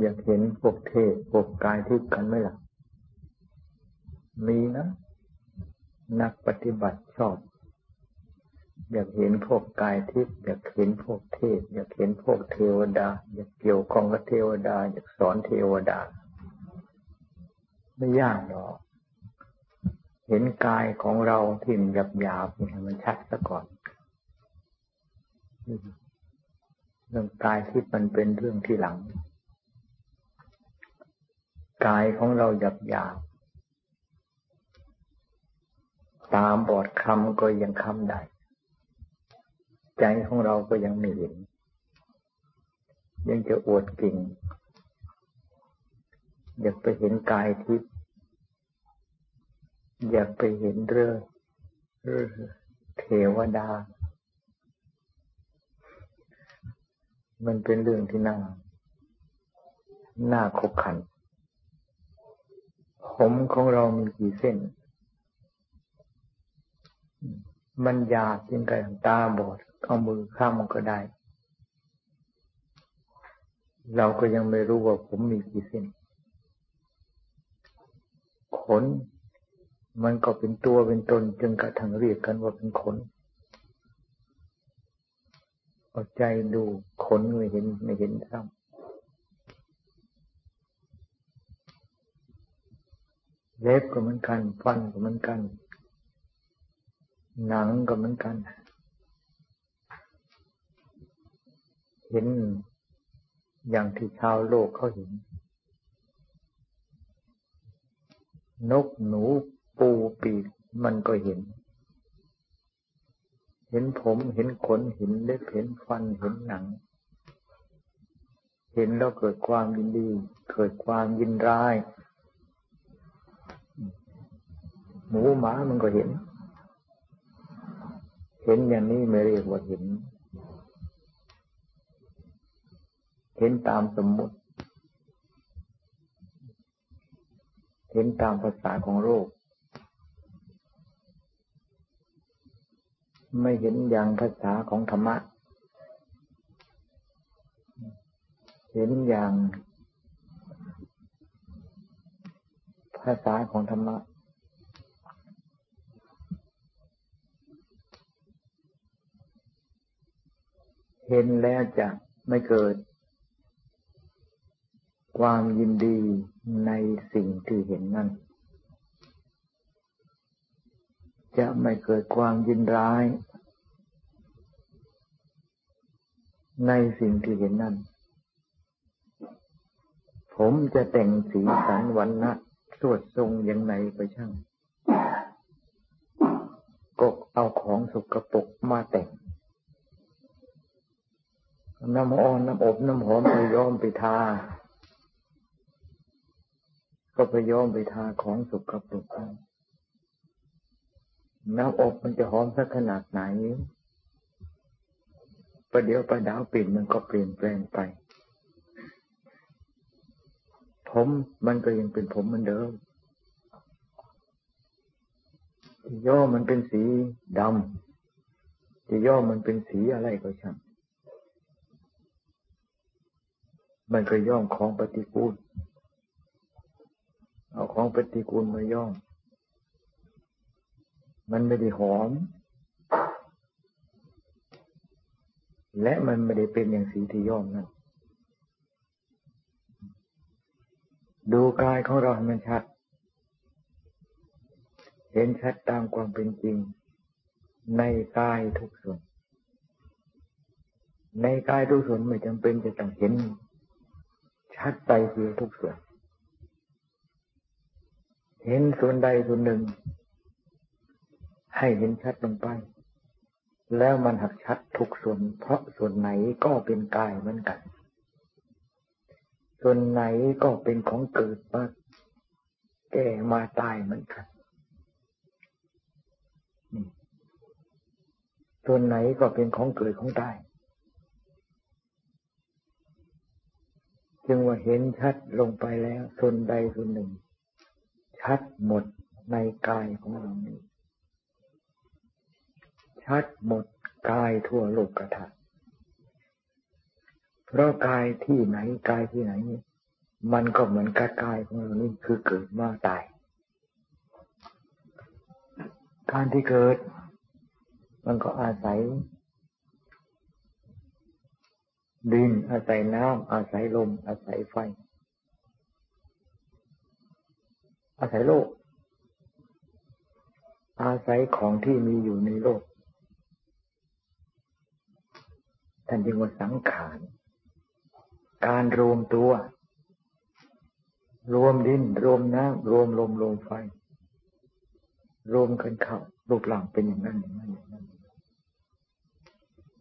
อยากเห็นพวกเทพพวกกายทิพย์กันไหมล่ะ มีนะ นักปฏิบัติชอบ อยากเห็นพวกกายทิพย์อยากเห็นพวกเทพอยากเห็นพวกเทวดา อยากเกี่ยวข้องกับเทวดา อยากสอนเทวดา ไม่ยากหรอกเห็นกายของเราที่มันหยาบหยาบนี่มันชัดซะก่อนเรื่องกายที่มันเป็นเรื่องที่หลัง กายของเราหยาบหยาบตามบอดคำก็ยังคำได้ใจของเราก็ยังไม่เห็น ยังจะอวดกิ่ง อยากไปเห็นกายทิพย์อยากไปเห็นเรื่องเทวดา มันเป็นเรื่องที่น่า น่าขบขัน ผมของเรามีกี่เส้น มันยาจนกริงกันตาบอดเอามือข้ามมันก็ได้ เราก็ยังไม่รู้ว่าผมมีกี่เส้น ขน มันก็เป็นตัวเป็นตนจึงกระทั่งเรียกกันว่าเป็นขนเอาใจดูขนไม่เห็นไม่เห็นซ้ำ เล็บก็เหมือนกัน ฟันก็เหมือนกัน หนังก็เหมือนกัน เห็นอย่างที่ชาวโลกเขาเห็น นกหนูปูปีกมันก็เห็น เห็นผมเห็นขนเห็นเล็บเห็นฟันเห็นหนัง เห็นแล้วเกิดความยินดี เกิดความยินร้าย หมูหมามันก็เห็น เห็นอย่างนี้ไม่เรียกว่าเห็น เห็นตามสมมุติ เห็นตามภาษาของโลกไม่เห็นอย่างภาษาของธรรมะ เห็นอย่างภาษาของธรรมะ เห็นแล้วจะไม่เกิด ความยินดีในสิ่งที่เห็นนั่นจะไม่เกิดความยินร้าย ในสิ่งที่เห็นนั่นผมจะแต่งสีสันวันนะสวดทรงอย่างไหนก็ช่างก็เอาของสกปรกมาแต่ง น้ำอ้อนน้ำอบน้ำหอมไปย้อมไปทา ก็ไปย้อมไปทาของสุกปรกน้ำอบมันจะหอมสักขนาดไหนประเดี๋ยวประดาวปิ่นมันก็เปลี่ยนแปลงไป ผมมันก็ยังเป็นผมเหมือนเดิมย่อมันเป็นสีดำจะย่อมันเป็นสีอะไรก็ช่าง มันก็ย่อมของปฏิกูล เอาของปฏิกูลมาย่อม มันไม่ได้หอม และมันไม่ได้เป็นอย่างสีที่ย่อมนั่นดูกายของเราให้มันชัด เห็นชัดตามความเป็นจริง ในกายทุกส่วน ในกายทุกส่วนไม่จำเป็นจะต้องเห็น ชัดไปเพียงทุกส่วน เห็นส่วนใดส่วนหนึ่ง ให้เห็นชัดลงไป แล้วมันหักชัดทุกส่วน เพราะส่วนไหนก็เป็นกายเหมือนกัน ส่วนไหนก็เป็นของเกิดมาแก่มาตายเหมือนกันส่วนไหนก็เป็นของเกิดของตาย จึงว่าเห็นชัดลงไปแล้ว ส่วนใดส่วนหนึ่ง ชัดหมดในกายของเรานี้ ชัดหมดกายทั่วโลกกระถาเพราะกายที่ไหนกายที่ไหน มันก็เหมือนกายกายของเรานี่คือเกิดมาตาย การที่เกิด มันก็อาศัย ดิน อาศัยน้ำอาศัยลม อาศัยไฟ อาศัยโลก อาศัยของที่มีอยู่ในโลกท่านจึงว่าสังขารการรวมตัว รวมดิน รวมน้ำรวมลมรวมไฟ รวมกันเข้ารูปร่างเป็นอย่างนั้นอย่างนั้นอย่างนั้น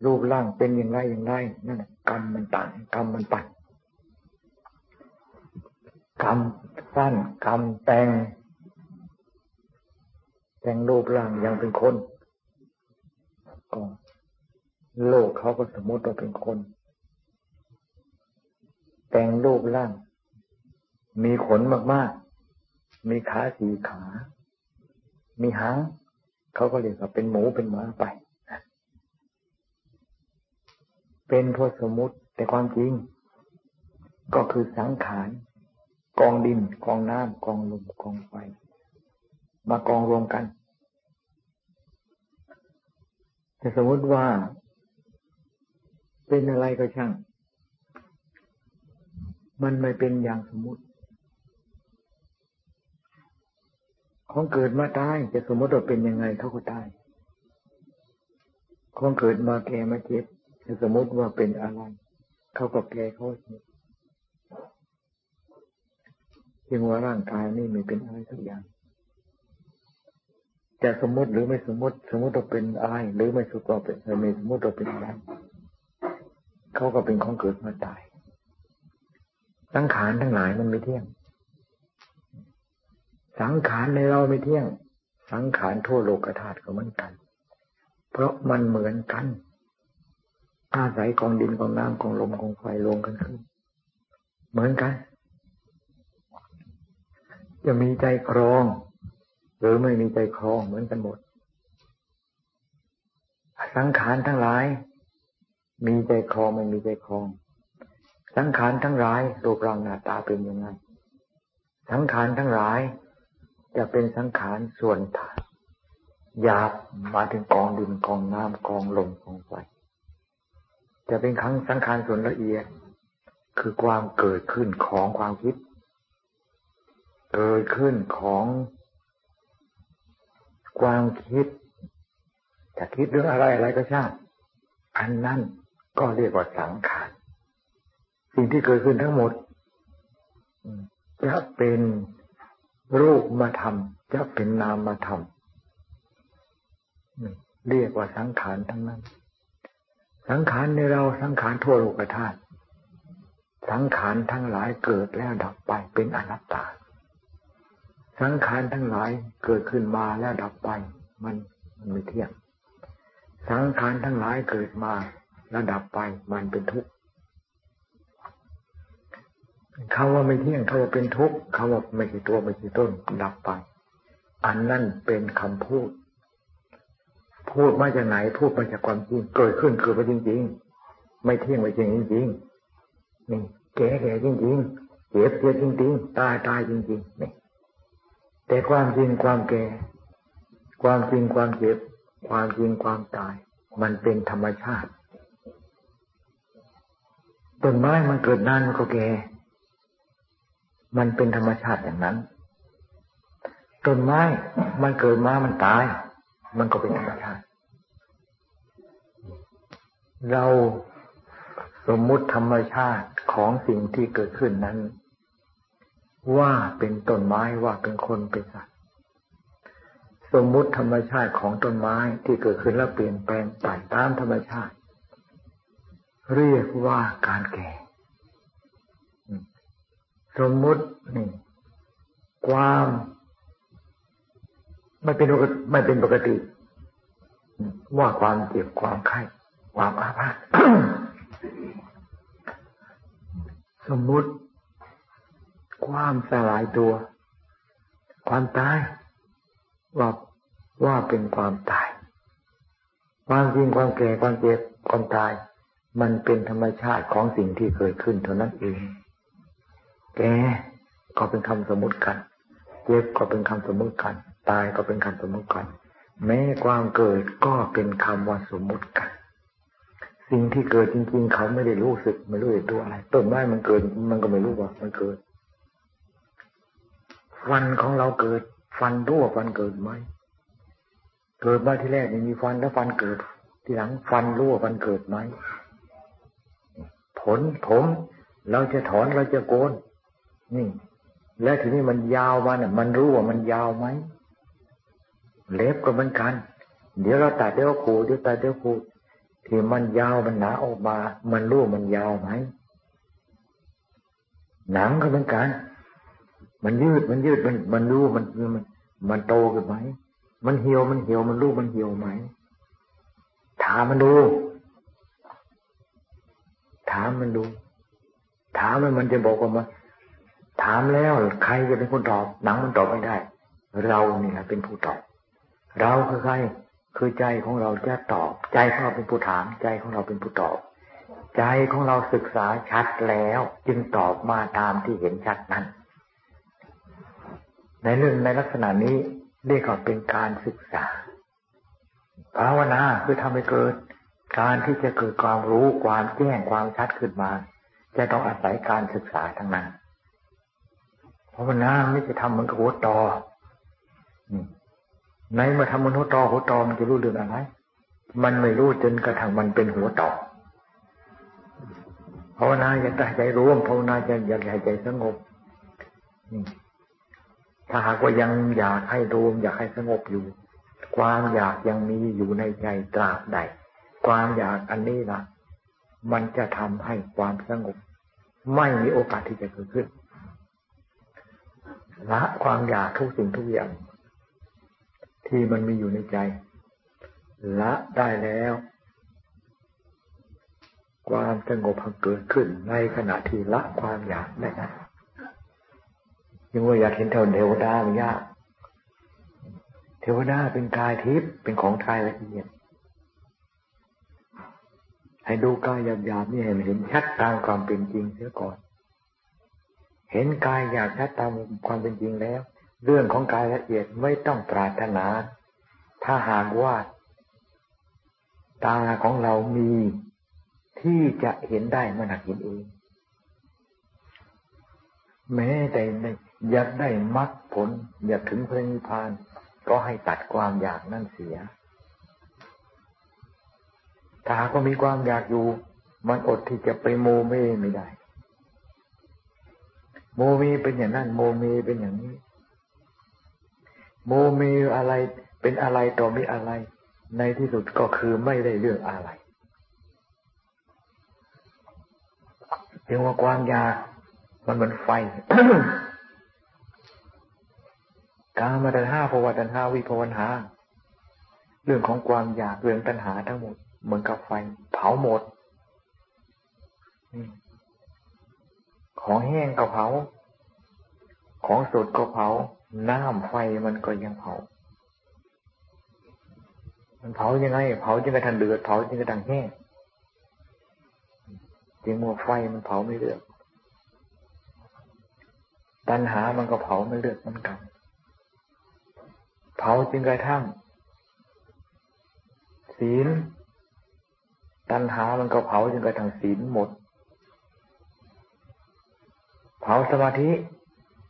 รูปร่างเป็นอย่างไรอย่างไรนั่น กรรมมันต่างกรรมมันปัดกรรมสั้นกรรมแต่งแต่งรูปร่างยังเป็นคนก็โลกเขาก็สมมติว่าเป็นคน แต่งรูปร่าง มีขนมากๆ มีขาสีขา มีหางเขาก็เรียกว่าเป็นหมูเป็นหมาไป เป็นพสมมติแต่ความจริง ก็คือสังขารกองดินกองน้ำกองลมกองไฟมากองรวมกัน แต่สมมติว่า เป็นอะไรก็ช่าง มันไม่เป็นอย่างสมมติ ของเกิดมาตายจะสมมติว่าเป็นยังไงเขาก็ตายของเกิดมาแก่มาเจ็บ สมมติว่าเป็นอะไร เขาก็แก่เขาเจ็บจึงว่าร่างกายนี่ไม่เป็นอะไรสักอย่างจะสมมติหรือไม่สมมติ สมมติว่าเป็นอะไรหรือไม่สมมติว่าเป็นไม่สมมติว่าเป็นอะไรเขาก็เป็นของเกิดมาตายสังขารทั้งหลายมันไม่เที่ยง สังขารในเราไม่เที่ยง สังขารทั่วโลกธาตุก็เหมือนกัน เพราะมันเหมือนกัน อาศัยกองดินกองน้ำกองลมกองไฟรวมกันขึ้น เหมือนกัน จะมีใจครอง หรือไม่มีใจครองเหมือนกันหมด สังขารทั้งหลาย มีใจคลองไม่มีใจคลอง สังขารทั้งหลายรูปร่างหน้าตาเป็นยังไง สังขารทั้งหลาย จะเป็นสังขารส่วนฐานหยาบมาถึงกองดินกองน้ำกองลมกองไฟ จะเป็นครั้งสังขารส่วนละเอียด คือความเกิดขึ้นของความคิด เกิดขึ้นของความคิดจะคิดเรื่องอะไรอะไรก็ช่างอันนั้นก็เรียกว่าสังขารสิ่งที่เกิดขึ้นทั้งหมดจะเป็นรูปมาทำจะเป็นนามมาทำเรียกว่าสังขารทั้งนั้น สังขารในเราสังขารทั่วโลกธาตุสังขารทั้งหลายเกิดแล้วดับไปเป็นอนัตตา สังขารทั้งหลายเกิดขึ้นมาแล้วดับไป มันมันไม่เที่ยง สังขารทั้งหลายเกิดมาระดับไปมันเป็นทุกข์เขาว่าไม่เที่ยงเขาว่าเป็นทุกข์เขาว่าไม่ใช่ตัวไม่ใช่ต้นดับไป อันนั่นเป็นคำพูด พูดมาจากไหน พูดมาจากความจริงเกิดขึ้นเกิดมาจริง ๆ ไม่เที่ยงไม่จริงจริงนี่แก่แก่จริงๆเจ็บเจ็บจริงๆตายตายจริงๆนี่แต่ความจริงความแก่ ความจริงความเจ็บ ความจริงความตาย มันเป็นธรรมชาติต้นไม้มันเกิดนานมันก็แก่ มันเป็นธรรมชาติอย่างนั้นต้นไม้มันเกิดมามันตาย มันก็เป็นธรรมชาติ เราสมมุติธรรมชาติของสิ่งที่เกิดขึ้นนั้น ว่าเป็นต้นไม้ว่าเป็นคนเป็นสัตว์สมมุติธรรมชาติของต้นไม้ที่เกิดขึ้นแล้วเปลี่ยนแปลงไปตามธรรมชาติ เรียกว่าการแก่ สมมุตินี่ความไม่เป็นไม่เป็นปกติ ว่าความเจ็บความไข้ ความอาภาษสมมุติ ความสลายตัว ความตาย ว่าว่าเป็นความตาย ความจริงความแก่ความเจ็บความตาย มันเป็นธรรมชาติของสิ่งที่เกิดขึ้นเท่านั้นเอง แก่ก็เป็นคำสมมติกัน เจ็บก็เป็นคำสมมติกัน ตายก็เป็นคำสมมติกัน แม้ความเกิดก็เป็นคำว่าสมมติกัน สิ่งที่เกิดจริง ๆ เขาไม่ได้รู้สึกไม่รู้ตัวอะไร ต้นไม้มันเกิด มันก็ไม่รู้ว่ามันเกิด ฟันของเราเกิด ฟันรู้ว่าฟันเกิดไหมเกิดมาที่แรกไม่มีฟันแล้วฟันเกิด ทีหลังฟันรู้ว่าฟันเกิดไหมผลผมเราจะถอนเราจะโกนนี่ แล้วทีนี้มันยาวมาเนี่ยมันรู้ว่ามันยาวไหมเล็บก็เหมือนกัน เดี๋ยวเราตัดเดี๋ยวขูดเดี๋ยวตัดเดี๋ยวขูด ที่มันยาวมันหนาออกมา มันรู้มันยาวไหม หนังก็เหมือนกัน มันยืดมันยืดมันมันรู้มันมัน มันโตขึ้นไหม มันเหี่ยวมันเหี่ยวมันรู้มันเหี่ยวไหม ถามมันดู ถามมันดู ถามมันมันจะบอกว่ามันถามแล้วใครจะเป็นคนตอบ หนังมันตอบไม่ได้ เราเนี่ยเป็นผู้ตอบ เราคือใคร คือใจของเราจะตอบ ใจของเราเป็นผู้ถาม ใจของเราเป็นผู้ตอบ ใจของเราศึกษาชัดแล้ว จึงตอบมาตามที่เห็นชัดนั้น ในเรื่องในลักษณะนี้เรียกว่าเป็นการศึกษาภาวนาคือทำให้เกิด การที่จะเกิดความรู้ความแจ้งความชัดขึ้นมา จะต้องอาศัยการศึกษาทั้งนั้นภาวนาไม่จะทำเหมือนกับหัวตอ ไหนมาทำมันหัวตอหัวตอมันจะรู้เรื่องอะไร มันไม่รู้จนกระทั่งมันเป็นหัวตอภาวนาอยากได้ใจรวมภาวนาอยาอยากให้ใจสงบถ้าหากว่ายังอยากให้รวมอยากให้สงบอยู่ ความอยากยังมีอยู่ในใจตราบใด ความอยากอันนี้ละมันจะทำให้ความสงบ ไม่มีโอกาสที่จะเกิดขึ้นละความอยากทุกสิ่งทุกอย่าง ที่มันมีอยู่ในใจ ละได้แล้ว ความสงบเกิดขึ้น ในขณะที่ละความอยากได้นะยังว่าอยากเห็นเทวดาหรือยากเทวดาเป็นกายทิพย์เป็นของกายละเอียดให้ดูกายหยาบๆนี่เห็นเห็นชัดตามความเป็นจริงเสียก่อน เห็นกายอยากชัดตามความเป็นจริงแล้ว เรื่องของกายละเอียดไม่ต้องปรารถนา ถ้าหากว่า ตาของเรามีที่จะเห็นได้มันหักเห็นเอง แม้แต่อยากได้มรรคผล อยากถึงพระนิพพาน ก็ให้ตัดความอยากนั่นเสีย ถ้าหากว่ามีความอยากอยู่ มันอดที่จะไปโมเมไม่ได้ โมเมเป็นอย่างนั้น โมเมเป็นอย่างนี้ โมเมอะไรเป็นอะไรต่อมีอะไร ในที่สุดก็คือไม่ได้เรื่องอะไรเรียกว่าความอยากมันเหมือนไฟกามาตัณหาภวตัณหาวิภวันหา เรื่องของความอยากเรื่องตัณหาทั้งหมดเหมือนกับไฟ เผาหมดของแห้งก็เผา ของสดก็เผา น้ำไฟมันก็ยังเผา มันเผายังไง เผาจนกระทั่งเดือด เผาจนกระทั่งแห้งจริงมัวไฟมันเผาไม่เลือดตัณหามันก็เผาไม่เลือดมันกันเผาจนกระทั่ง ศีล ตัณหามันก็เผาจนกระทั่งศีลหมด เผาสมาธิ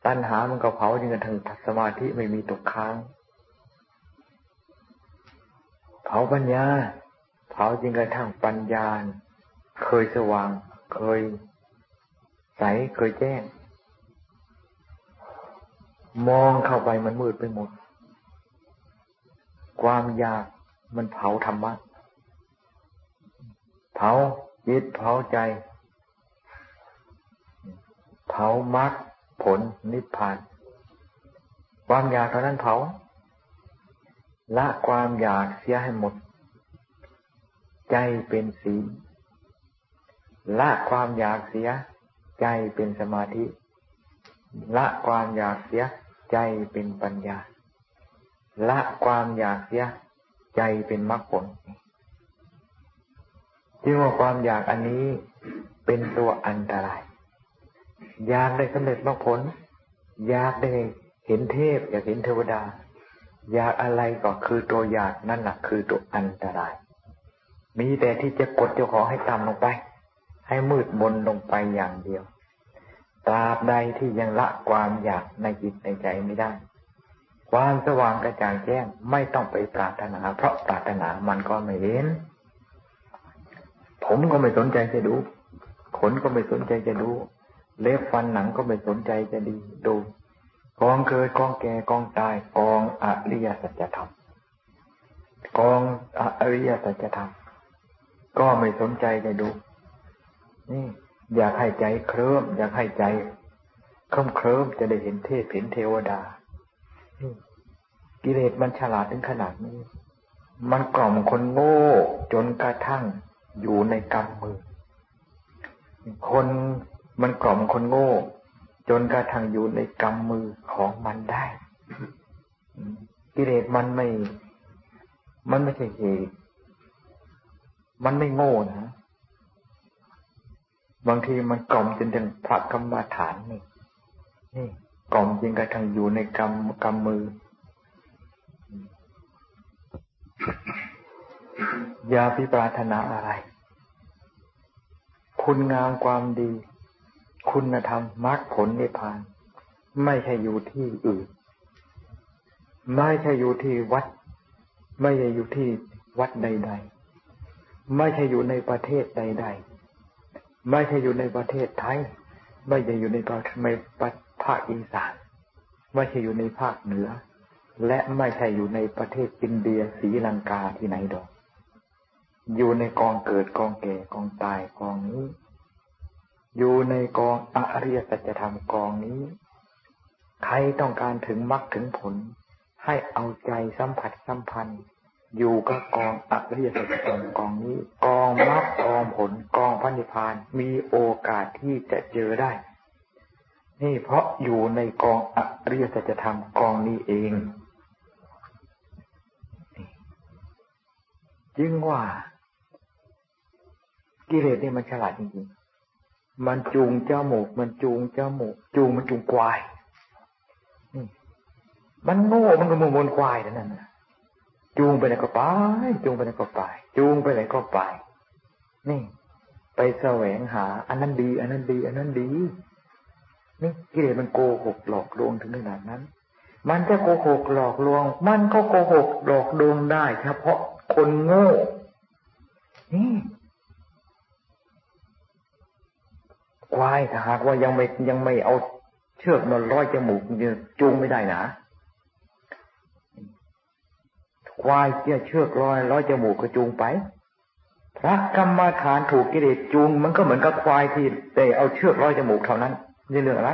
ตัณหามันก็เผาจนกระทั่งสมาธิไม่มีตกค้าง เผาปัญญา เผาจนกระทั่งปัญญา เคยสว่าง เคยใส เคยแจ้ง มองเข้าไปมันมืดไปหมด ความอยากมันเผาธรรมะ เผาจิตเผาใจ เผามรรค ผลนิพพาน ความอยากเท่านั้นเผา ละความอยากเสียให้หมด ใจเป็นศีลละความอยากเสีย ใจเป็นสมาธิ ละความอยากเสีย ใจเป็นปัญญา ละความอยากเสีย ใจเป็นมรรคผลจึงว่าความอยากอันนี้เป็นตัวอันตราย อยากได้สำเร็จมรรคผล อยากได้เห็นเทพ อยากเห็นเทวดา อยากอะไรก็คือตัวอยากนั่นแหละคือตัวอันตราย มีแต่ที่จะกดเจ้าของให้ต่ำลงไป ให้มืดมนลงไปอย่างเดียว ตราบใดที่ยังละความอยากในจิตในใจไม่ได้ ความสว่างกระจ่างแจ้งไม่ต้องไปปรารถนา เพราะปรารถนามันก็ไม่เห็น ผมก็ไม่สนใจจะดูขนก็ไม่สนใจจะดู เล็บฟันหนังก็ไม่สนใจจะดีดูกองเกิดกองแก่กองตายกองอริยสัจธรรมกองอริยสัจธรรมก็ไม่สนใจจะดู นี่ อยากให้ใจเคลิ้มอยากให้ใจเคลิ้มเคลิ้มจะได้เห็นเทพเห็นเทวดากิเลสมันฉลาดถึงขนาดนี้ มันกล่อมคนโง่จนกระทั่งอยู่ในกำมือ คน มันกล่อมคนโง่ จนกระทั่งอยู่ในกำมือของมันได้กิเลสมันไม่ มันไม่ใช่เหตุมันไม่โง่นะบางทีมันกล่อมจนถึงพระกรรมฐานนี่นี่กล่อมจนกระทั่งอยู่ในกำกำมือ อย่าพิปรารถนาอะไร คุณงามความดี คุณธรรมมรรคผลนิพพาน ไม่ใช่อยู่ที่อื่น ไม่ใช่อยู่ที่วัด ไม่ใช่อยู่ที่วัดใด ๆ ไม่ใช่อยู่ในประเทศใด ๆ ไม่ใช่อยู่ในประเทศไทย ไม่ใช่อยู่ในประเทศภาคอีสาน ไม่ใช่อยู่ในภาคเหนือ และไม่ใช่อยู่ในประเทศอินเดียศรีลังกาที่ไหนดอก อยู่ในกองเกิดกองแก่กองตายกองนี้ อยู่ในกองอริยสัจธรรมกองนี้ ใครต้องการถึงมรรคถึงผล ให้เอาใจสัมผัสสัมพันธ์ อยู่กับกองอริยสัจธรรมกองนี้ กองมรรคกองผลกองพันิพานมีโอกาสที่จะเจอได้ นี่เพราะอยู่ในกองอริยสัจธรรมกองนี้เองจึงว่ากิเลสนี่มันฉลาดจริงๆ มันจูงเจ้าหมูก มันจูงเจ้าหมูก จูงมันจูงควาย มันโง่มันก็มุมนควายนั่นน่ะ จูงไปไหนก็ไป จูงไปไหนก็ไป จูงไปไหนก็ไป นี่ ไปแสวงหา อันนั้นดี อันนั้นดี อันนั้นดี นี่กิเลสมันโกหกหลอกลวงถึงขนาดนั้น มันจะโกหกหลอกลวง มันก็โกหกหลอกลวงได้เฉพาะคนโง่ นี่ ควายถ้าหากว่ายังไม่ยังไม่เอาเชือกนอนร้อยจมูกจูงไม่ได้นะควายเจ้าเชือกร้อยร้อยจมูกก็จูงไป พระกรรมฐานถูกกิเลสจูง มันก็เหมือนกับควายที่ได้เอาเชือกร้อยจมูกเท่านั้นนี่เรื่องอะไร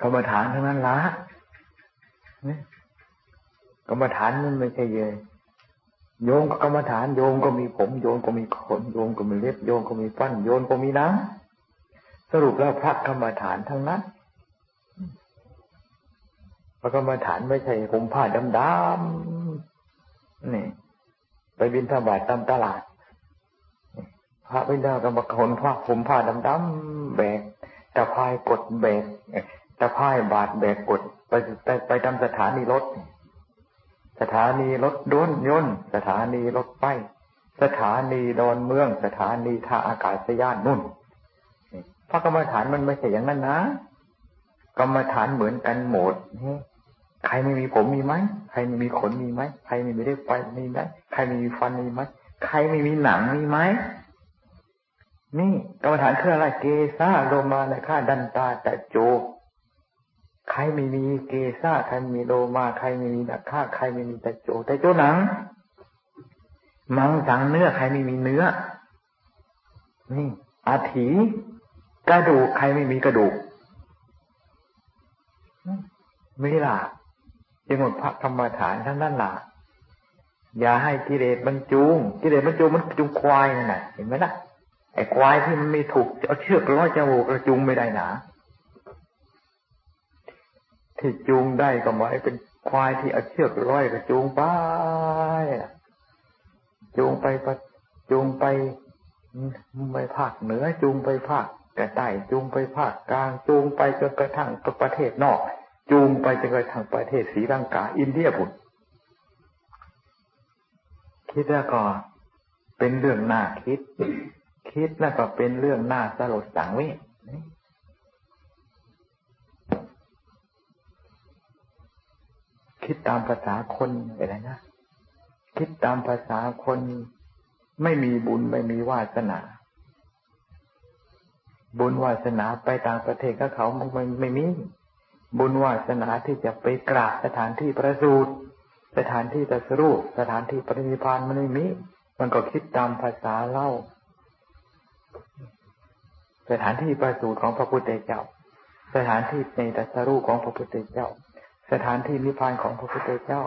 กรรมฐานทั้งนั้นละกรรมฐานมันไม่ใช่เย โยงก็กรรมฐานโยงก็มีผม โยงก็มีขนโยงก็มีเล็บโยงก็มีฟันโยงก็มีน้ำสรุปแล้วพระกรรมฐานทั้งนั้นพระกรรมฐานไม่ใช่ผมผ้าดำๆนี่ไปบินธบาตตามตลาด พระไม่ได้ก็มาขนผ้าผมผ้าดำๆแบกตะพายกดแบกตะพายบาดแบกกดไปไปไปทำสถานีรถ สถานีรถด้นยนต์ สถานีรถไฟ สถานีดอนเมือง สถานีท่าอากาศยานนุ่นพระกรรมฐานมันไม่ใช่อย่างนั้นนะกรรมฐานเหมือนกันหมดใครไม่มีผมมีไหมใครไม่มีขนมีไหมใครไม่มีเล็บฟันมีไหมใครไม่มีฟันมีไหมใครไม่มีหนังมีไหมนี่กรรมฐานคืออะไรเกซาโลมาในข้าดันตาแต่โจ ใครไม่มีเกซ่าใครมีโลมาใครไม่มีนักฆ่าใครไม่มีแต่โจแต่โจหนัง มังสังเนื้อใครไม่มีเนื้อ นี่อาถีกระดูกใครไม่มีกระดูกไม่ล่ะจึงหมดพระธรรมฐานทั้งนั้นล่ะอย่าให้กิเลสบรรจุงกิเลสบรรจุมันจุงควายนั่นแหละเห็นไหมล่ะไอ้ควายที่มันไม่ถูกเอาเชือกร้อยจมูกกระจุงไม่ได้หนา ที่จูงได้ก็หมายเป็นควายที่เอาเชือกร้อยกระจูงไปจูงไปจูงไปไปภาคเหนือจูงไปภาคกระใต้จูงไปภาคกลาง จูงไปจนกระทั่งประเทศนอก จูงไปจนกระทั่งประเทศศรีลังกา อินเดียบุตรคิดแล้วก็เป็นเรื่องน่าคิด คิดแล้วก็เป็นเรื่องน่าสลดสังเวช คิดตามภาษาคนอะไรนะคิดตามภาษาคนไม่มีบุญไม่มีวาสนา บุญวาสนาไปต่างประเทศก็เขาไม่ไม่มี บุญวาสนาที่จะไปกราบสถานที่ประสูติสถานที่ตรัสรู้สถานที่ปรินิพานมันไม่มี มันก็คิดตามภาษาเล่า สถานที่ประสูติของพระพุทธเจ้า สถานที่ในตรัสรู้ของพระพุทธเจ้า สถานที่นิพพานของพระพุทธเจ้า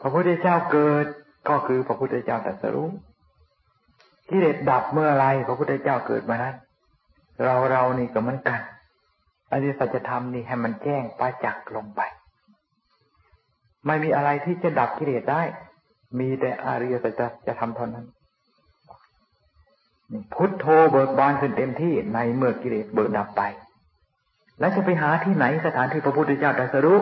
พระพุทธเจ้าเกิดก็คือพระพุทธเจ้าตรัสรู้กิเลสดับเมื่อไรพระพุทธเจ้าเกิดมานั้น เราเรานี่ก็เหมือนกันอริสัจธรรมนี่ให้มันแจ้งประจักษ์ลงไป ไม่มีอะไรที่จะดับกิเลสได้ มีแต่อริยสัจจะทำเท่านั้นพุทโธเบิกบานขึ้นเต็มที่ในเมื่อกิเลสเบิกดับไป แล้วจะไปหาที่ไหนสถานที่พระพุทธเจ้าตรัสรู้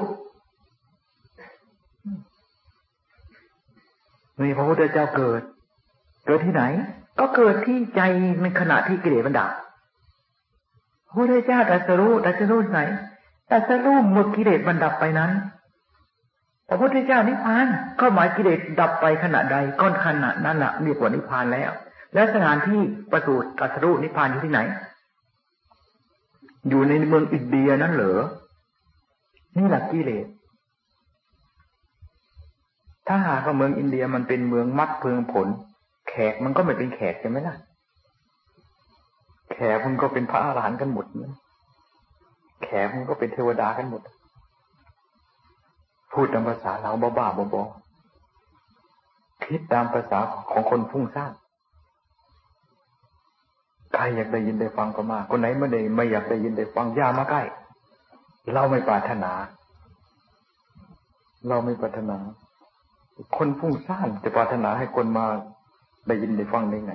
มีพระพุทธเจ้าเกิด เกิดที่ไหน ก็เกิดที่ใจในขณะที่กิเลสมันดับพระพุทธเจ้าตรัสรู้ตรัสรู้ไหนตรัสรู้เมื่อกิเลสมันดับไปนั้น พระพุทธเจ้านิพพานก็หมายกิเลสดับไปขณะใดก้อนขณะนั้นแหละเรียกว่านิพพานแล้ว และสถานที่ประสูติตรัสรู้นิพพานอยู่ที่ไหน อยู่ในเมืองอินเดียนั้นเหรอ นี่แหละกิเลส ถ้าหากว่าเมืองอินเดียมันเป็นเมืองมัดเพืองผล แขกมันก็ไม่เป็นแขกใช่ไหมล่ะ แขกมันก็เป็นพระอาหารหันต์กันหมดนะแขกมันก็เป็นเทวดากันหมด พูดตามภาษาเราบ้าๆบอๆคิดตามภาษาของคนฟุ้งซ่าน ใครอยากได้ยินได้ฟังก็มา คนไหนไม่ได้ไม่อยากได้ยินได้ฟังอย่ามาใกล้ เราไม่ปรารถนา เราไม่ปรารถนา คนพุ่งซ่านจะปรารถนาให้คนมาได้ยินได้ฟังได้ไง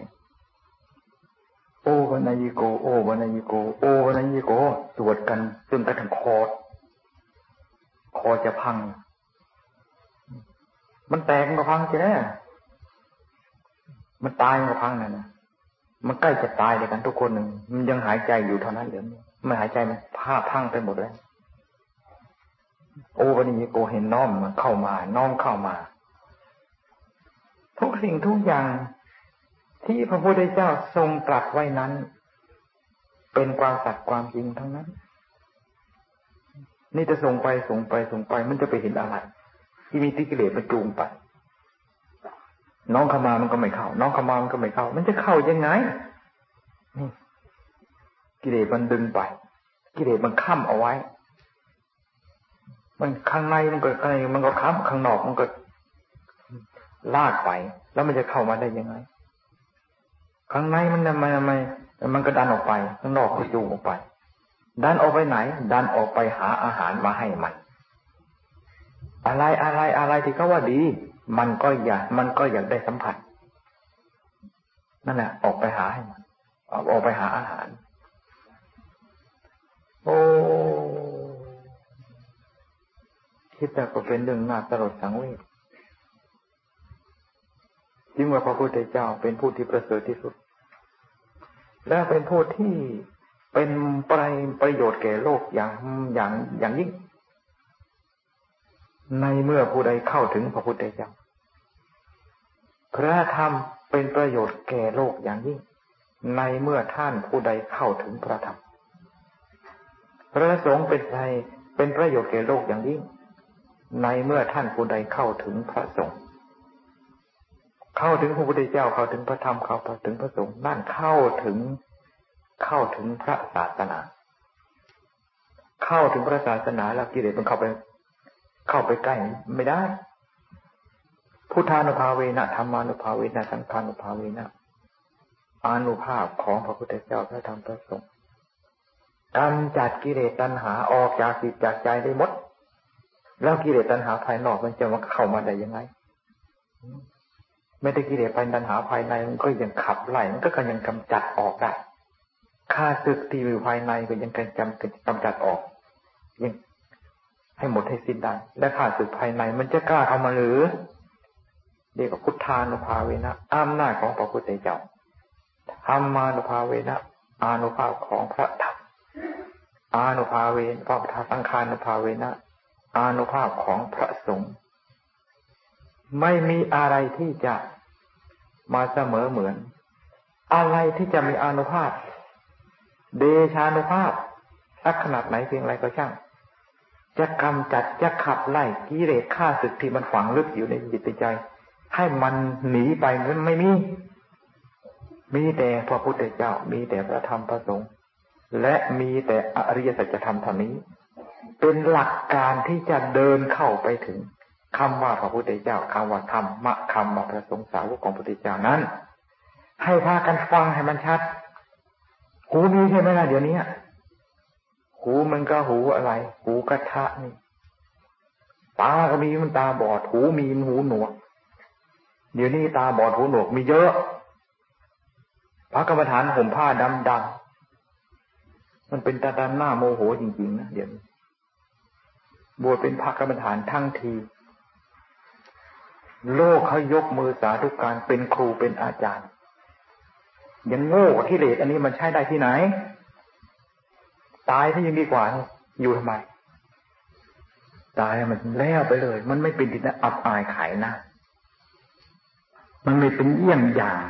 โอวันายโก โอวันายโก โอวันายโกสวดกันจนกระทั่งคอคอจะพัง มันแตกมันก็พังใช่ไหมมันตายมันก็พังนั่นนะ มันใกล้จะตายเลยกันทุกคนหนึ่งมันยังหายใจอยู่เท่านั้นเดี๋ยวไม่หายใจมันผ้าพังไปหมดเลยโอวันนี้โกเห็นน้อมมันเข้ามา น้อมเข้ามา ทุกสิ่งทุกอย่างที่พระพุทธเจ้าทรงตรัสไว้นั้น เป็นความสัตย์ความจริงทั้งนั้น นี่จะส่งไปส่งไปส่งไปมันจะไปเห็นอะไร ที่มีติกิเลสมันจูงไป น้องขมามันก็ไม่เข้า น้องขมามันก็ไม่เข้า มันจะเข้ายังไงกิเลสมันดึงไป กิเลสมันค้ำเอาไว้ มันข้างในมันก็อะไรมันก็ค้ำข้างนอกมันก็ลากไป แล้วมันจะเข้ามาได้ยังไง ข้างในมันทำไมทำไมมันก็ดันออกไป ข้างนอกก็จูงออกไป ดันออกไปไหน ดันออกไปหาอาหารมาให้มัน อะไรอะไรอะไรที่เขาว่าดี มันก็อยากมันก็อยากได้สัมผัส นั่นแหละออกไปหาให้มันออกไปหาอาหาร โอ้คิดแต่ก็เป็นเรื่องน่าตลดสังเวชจึงว่าพระพุทธเจ้าเป็นผู้ที่ประเสริฐที่สุด และเป็นผู้ที่เป็นประประโยชน์แก่โลกอย่างอย่างอย่างยิ่ง ในเมื่อผู้ใดเข้าถึงพระพุทธเจ้าพระธรรมเป็นประโยชน์แก่โลกอย่างยิ่ง ในเมื่อท่านผู้ใดเข้าถึงพระธรรมพระสงฆ์เป็นใครเป็นประโยชน์แก่โลกอย่างยิ่ง ในเมื่อท่านผู้ใดเข้าถึงพระสงฆ์เข้าถึงพระพุทธเจ้าเข้าถึงพระธรรมเข้าถึงพระสงฆ์นั่นเข้าถึงเข้าถึงพระศาสนา เข้าถึงพระศาสนาแล้วกิเลสมันเข้าไป เข้าไปใกล้ไม่ได้ พุทธานุภาเวนะธรรมานุภาเวนะสังฆานุภาเวนะอานุภาพของพระพุทธเจ้าพระธรรมพระสงฆ์กำจัดกิเลสตัณหาออกจากจิตจากใจได้หมด แล้วกิเลสตัณหาภายนอกมันจะมาเข้ามาได้ยังไงไม่ได้กิเลสภายตัณหาภายในมันก็ยังขับไล่มันก็ยังกำจัดออกได้ข้าศึกที่อยู่ภายในก็ยังกำจัดกำจัดออก ยัง ให้หมดให้สิ้นได้ และข้าศึกภายในมันจะกล้าเข้ามาหรือเรียกว่าพุทธานุภาเวนะอำนาจของพระพุทธเจ้าธรรมานุภาเวนะอานุภาพของพระธรรมอานุภาเวนพระธรรมสังขานุภาเวนะอานุภาพของพระสงฆ์ไม่มีอะไรที่จะมาเสมอเหมือน อะไรที่จะมีอานุภาพ เดชานุภาพสักขนาดไหนเพียงไรก็ช่าง จะกำจัดจะขับไล่กิเลสข้าศึกที่มันฝังลึกอยู่ในจิตใจ ให้มันหนีไปนั้นไม่มี มีแต่พระพุทธเจ้า มีแต่พระธรรมพระสงฆ์และมีแต่อริยสัจธรรมเท่านี้ เป็นหลักการที่จะเดินเข้าไปถึงคำว่าพระพุทธเจ้าคำว่าธรรมะคำว่าพระสงฆ์สาวกของพระพุทธเจ้านั้น ให้พากันฟังให้มันชัดหูมีใช่ไหมล่ะเดี๋ยวนี้ หูมันก็หูอะไร หูกระทะนี่ ตาก็มีมันตาบอด หูมีนหูหนวก เดี๋ยวนี้ตาบอดหูหนวกมีเยอะ พระกรรมฐานห่มผ้าดำดำมันเป็นตาดำหน้าโมโหจริงๆนะเดี๋ยวบวชเป็นพระกรรมฐานทั้งที โลกเขายกมือสาธุการเป็นครูเป็นอาจารย์ ยังโง่กว่าที่เลสอันนี้มันใช้ได้ที่ไหน ตายถ้ายังดีกว่า อยู่ทำไม ตายมันแล้วไปเลย มันไม่เป็นที่นะอับอายขายหน้า มันไม่เป็นเยี่ยงอย่าง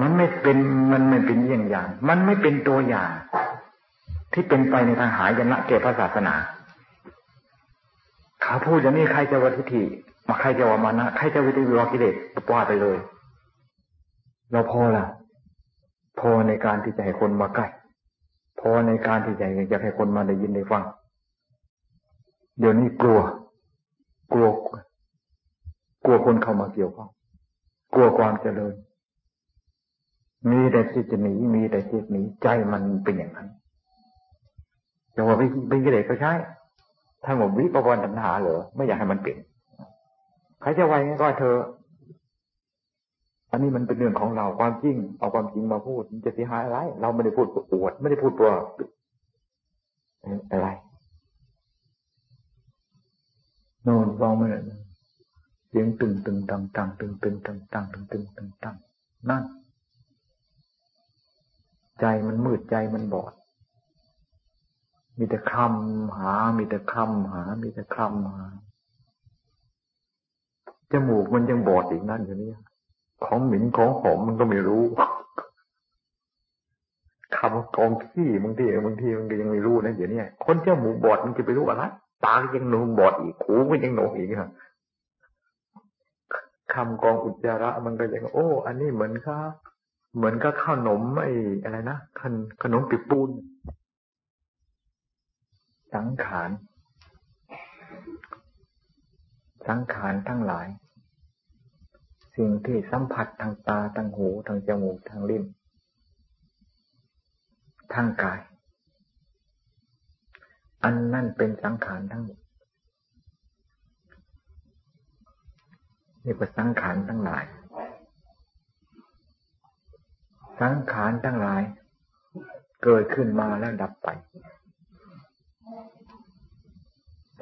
มันไม่เป็น มันไม่เป็นเยี่ยงอย่าง มันไม่เป็นตัวอย่าง ที่เป็นไปในทางหายนะเก่พระศาสนาขาพูดอย่างนี้ใครจะวัติฐิมาใครจะวามานะใครจะวิทวากิเลสปว่าไปเลย เราพอละพอในการที่จะให้คนมาใกล้ พอในการที่จะอยากให้คนมาได้ยินได้ฟัง เดี๋ยวนี้กลัว กลัว กลัวคนเข้ามาเกี่ยวข้องกลัวความเจริญ มีแต่ที่จะหนีมีแต่ที่หนีใจมันเป็นอย่างนั้นแต่ว่าเป็นกิเลสก็ใช่ถ้าบอกวิปวันตัณหาเหรอไม่อยากให้มันเปลี่ยนใครจะไว้ก็เธอ อันนี้มันเป็นเรื่องของเราความจริง เอาความจริงมาพูดมันจะเสียหายอะไร เราไม่ได้พูดอวด ไม่ได้พูดตัวอะไรน่นฟังไม่ได้เสียงตึงตึงตังตังตึงตึงตังตังตึงตึงตึงตังนั่นใจมันมืดใจมันบอด มีแต่คำหา มีแต่คำหา มีแต่คำหาจมูกมันยังบอดอีกนั่นอยู่นี่ ของหมิ่นของหอมมันก็ไม่รู้คำกองขี้บางทีบางทีมันก็ยังไม่รู้นะเดี๋ยวนี้คนเจ้าหมูบอดมันจะไปรู้อะไรตายังหนูบอดอีกหูก็ยังหนูอีกครับคำกองอุจจาระมันก็ยังโอ้ อันนี้เหมือนกับเหมือนกับข้าวหนมไอ้อะไรนะขนขนมปิปูนสังขาร สังขารทั้งหลาย สิ่งที่สัมผัสทางตาทางหูทางจมูกทางลิ้นทางกาย อันนั่นเป็นสังขารทั้งหมดนี่เป็นสังขารทั้งหลาย สังขารทั้งหลาย เกิดขึ้นมาแล้วดับไป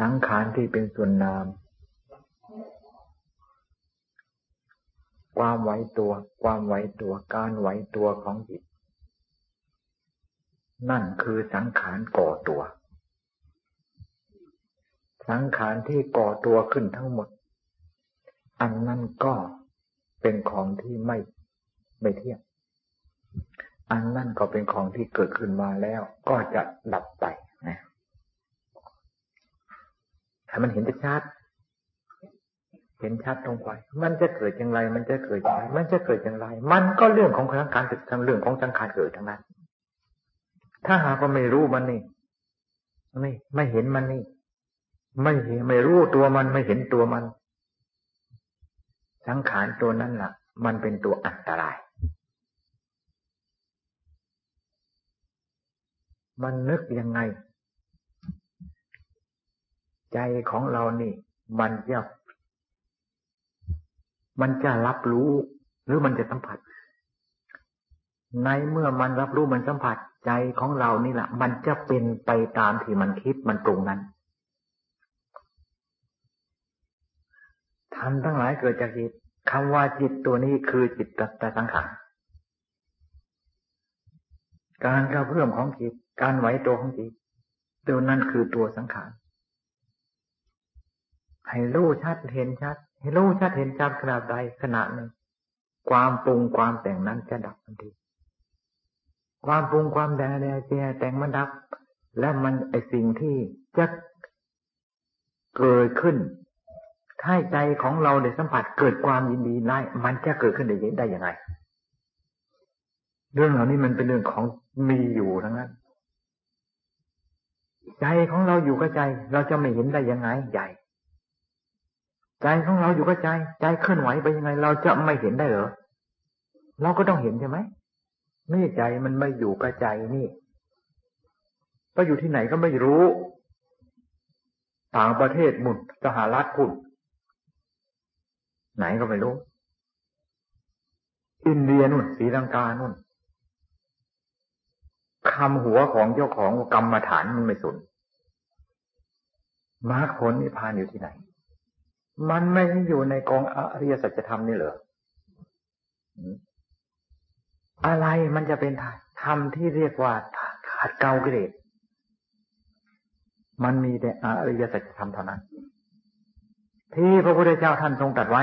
สังขารที่เป็นส่วนนาม ความไหวตัว ความไหวตัว การไหวตัวของจิต นั่นคือสังขารก่อตัว สังขารที่ก่อตัวขึ้นทั้งหมด อันนั้นก็เป็นของที่ไม่ไม่เที่ยง อันนั่นก็เป็นของที่เกิดขึ้นมาแล้วก็จะดับไปนะถ้ามันเห็นชัด เห็นชัดตรงไปมันจะเกิดอย่างไร มันจะเกิดอย่างไร มันจะเกิดอย่างไร มันก็เรื่องของสังขารทางเรื่องของสังขารเกิดทั้งนั้น ถ้าหากว่าไม่รู้มันนี่ไม่ไม่เห็นมันนี่ ไม่เห็นไม่รู้ตัวมันไม่เห็นตัวมัน สังขารตัวนั้นล่ะ มันเป็นตัวอันตราย มันนึกยังไง ใจของเรานี่ มันจะมั มันจะรับรู้ หรือมันจะสัมผัส ในเมื่อมันรับรู้มันสัมผัสใจของเรานี่แหละมันจะเป็นไปตามที่มันคิดมันปรุงนั้นทำทั้งหลายเกิดจากจิตคำว่าจิตตัวนี้คือจิตตสังขารการกระเพื่อมของจิต การไหวตัวของจิตตัวนั้นคือตัวสังขารให้รู้ชัดเห็นชัด ให้รู้ชัดเห็นชัดขนาดใดขนาดหนึ่งความปรุงความแต่งนั้นจะดับทันที ความปรุงความแต่งแเจแต่งมันดับ แล้วมันไอสิ่งที่จะเกิดขึ้นถ้าใจของเราได้สัมผัสเกิดความยินดีได้มันจะเกิดขึ้นได้ได้ยังไง เรื่องเหล่านี้มันเป็นเรื่องของมีอยู่ทั้งนั้น ใจของเราอยู่กับใจ เราจะไม่เห็นได้ยังไงใหญ่ ใจของเราอยู่กับใจ ใจเคลื่อนไหวไปยังไง เราจะไม่เห็นได้เหรอ เราก็ต้องเห็นใช่ไหมไม่ใจมันไม่อยู่กับใจนี่ไปอยู่ที่ไหนก็ไม่รู้ ต่างประเทศมุนสหรัฐคุณไหนก็ไม่รู้ อินเดียนุ่นสีลังกานุ่นคำหัวของเจ้าของกรรมฐานมันไม่สุนมรรคผลนิพพานอยู่ที่ไหน มันไม่อยู่ในกองอริยสัจธรรมนี่เหรออะไรมันจะเป็นธรรมที่เรียกว่าขัดเกลากิเลสมันมีแต่อริยสัจธรรมเท่านั้น ที่พระพุทธเจ้าท่านทรงตรัสไว้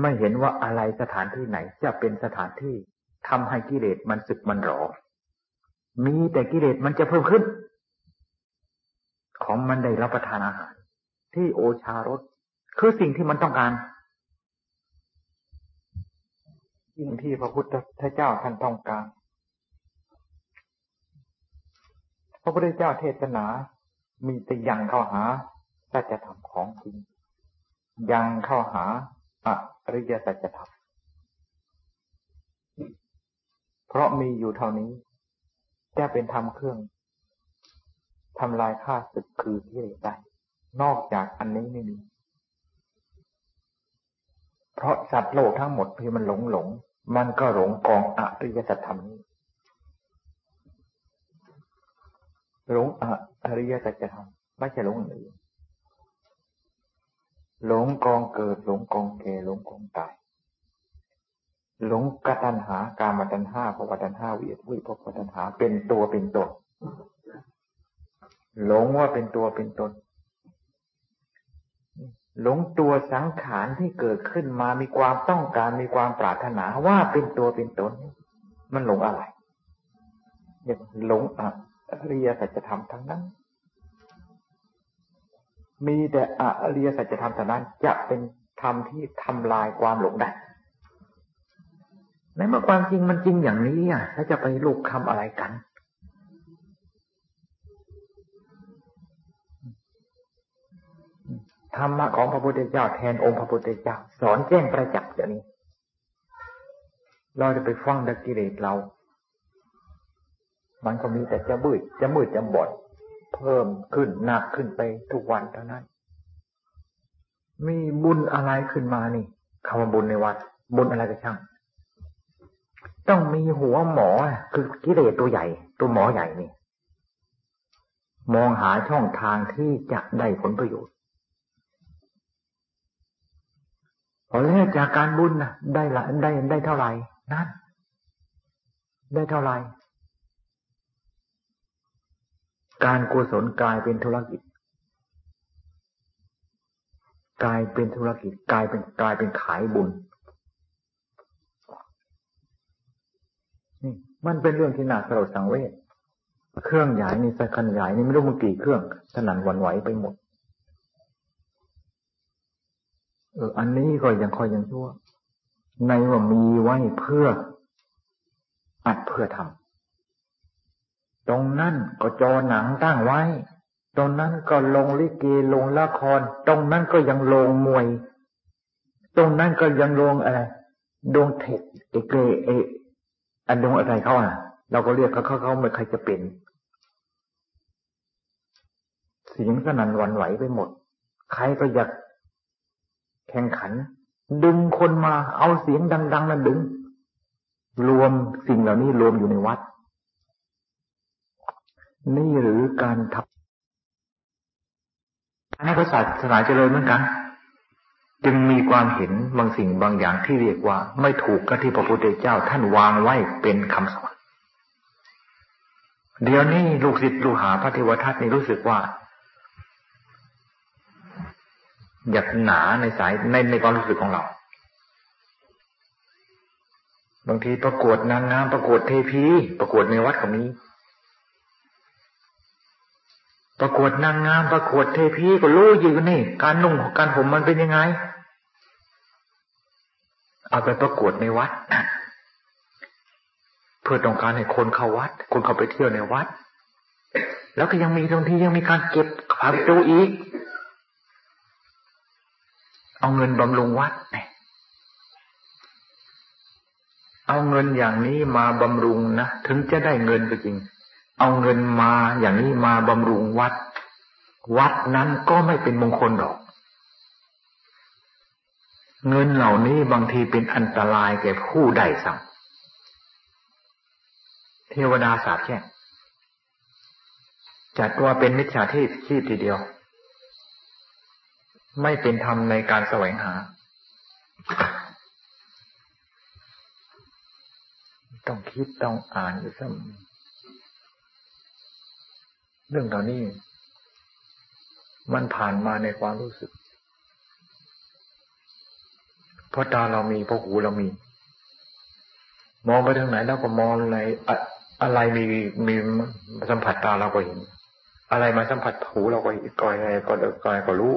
ไม่เห็นว่าอะไรสถานที่ไหนจะเป็นสถานที่ทำให้กิเลสมันสึกมันหรอ มีแต่กิเลสมันจะเพิ่มขึ้น ของมันได้รับประทานอาหาร ที่โอชารสคือสิ่งที่มันต้องการสิ่งที่พระพุทธเจ้าท่านต้องการ พระพุทธเจ้าเทศนา มีแต่ยังเข้าหาสัจธรรมของจริง ยังเข้าหาอริยสัจธรรม เพราะมีอยู่เท่านี้จะเป็นธรรมเครื่อง ทำลายข้าศึกคือที่เลได้ นอกจากอันนี้ไม่มี เพราะสัตว์โลกทั้งหมดที่มันหลงหลง มันก็หลงกองอริยสัจธรรมนี้หลงอริยสัจธรรมไม่ใช่หลงอื่นหลงกองเกิด หลงกองแก่หลงกองตายหลงกตัญหาการมาตัญหาภวตัญหาวิวิภพตัญหาเป็นตัวเป็นตน หลงว่าเป็นตัวเป็นตน หลงตัวสังขารที่เกิดขึ้นมามีความต้องการมีความปรารถนาว่าเป็นตัวเป็นตน มันหลงอะไรอย่างหลงอริยสัจธรรมทั้งนั้น มีแต่อริยสัจธรรมเท่านั้นจะเป็นธรรมที่ทำลายความหลงได้ในเมื่อความจริงมันจริงอย่างนี้อะแล้วจะไปลูกคำอะไรกัน ธรรมะของพระพุทธเจ้าแทนองค์พระพุทธเจ้า สอนแจ้งประจักษ์อย่างนี้ เราจะไปฟังดักกิเลสเรา มันก็มีแต่จะบืดจะมืดจะบอด เพิ่มขึ้นหนักขึ้นไปทุกวันเท่านั้น มีบุญอะไรขึ้นมานี่คำว่าบุญในวัด บุญอะไรก็ช่าง ต้องมีหัวหมอคือกิเลสตัวใหญ่ ตัวหมอใหญ่นี่ มองหาช่องทางที่จะได้ผลประโยชน์ พอแล้วจากการบุญนะได้ละได้ได้เท่าไหร่นั่นได้เท่าไหร่การกุศลกลายเป็นธุรกิจกลายเป็นธุรกิจกลายเป็นกลายเป็นขายบุญนี่มันเป็นเรื่องที่น่าสลดสังเวชเครื่องใหญ่นี่สักันใหญ่นี่ไม่รู้มันกี่เครื่องสนั่นหวั่นไหวไปหมด เออ อันนี้ก็ยังคอยยังชั่ว ในว่ามีไว้เพื่ออัดเพื่อทำตรงนั้นก็จอหนังตั้งไว้ ตรงนั้นก็ลงลิเกลงละคร ตรงนั้นก็ยังลงมวย ตรงนั้นก็ยังลงอะไรดวงเทคเอเกเออันดงอะไรเขาอะ เราก็เรียกเขาเขาเขาไม่ใครจะเป็นเสียงสนั่นหวั่นไหวไปหมด ใครก็อยาก แข่งขัน ดึงคนมาเอาเสียงดัง ๆ นั้นดึง รวมสิ่งเหล่านี้รวมอยู่ในวัด นี่หรือการทำอันนี้ก็ศาสนาเจริญเหมือนกัน จึงมีความเห็นบางสิ่งบางอย่างที่เรียกว่า ไม่ถูกกับที่พระพุทธเจ้าท่านวางไว้เป็นคำสอนเดี๋ยวนี้ลูกศิษย์ลูกหาพระเทวทัตนี่รู้สึกว่า อยากหนาในสายในในความรู้สึกของเรา บางทีประกวดนางงามประกวดเทพี ประกวดในวัดก็มีประกวดนางงามประกวดเทพีก็รู้อยู่นี่ การนุ่งการผมมันเป็นยังไง เอาไปประกวดในวัดเพื่อต้องการให้คนเข้าวัด คนเข้าไปเที่ยวในวัด แล้วก็ยังมีตรงทียังมีการเก็บพาไปดูอีก เอาเงินบำรุงวัดเอาเงินอย่างนี้มาบำรุงนะถึงจะได้เงินก็จริง เอาเงินมาอย่างนี้มาบำรุงวัด วัดนั้นก็ไม่เป็นมงคลดอก เงินเหล่านี้บางทีเป็นอันตรายแก่ผู้ใดสั่งเทวดาสาบแช่งจัดว่าเป็นมิจฉาทิฏฐิทีเดียว ไม่เป็นธรรมในการแสวงหา ต้องคิดต้องอ่านอยู่เสมอเรื่องเหล่านี้ มันผ่านมาในความรู้สึก เพราะตาเรามีเพราะหูเรามี มองไปทางไหนแล้วก็มองในอะไรมีมีสัมผัสตาเราก็เห็น อะไรมาสัมผัสหูเราก็ก็ก็ก็ก็รู้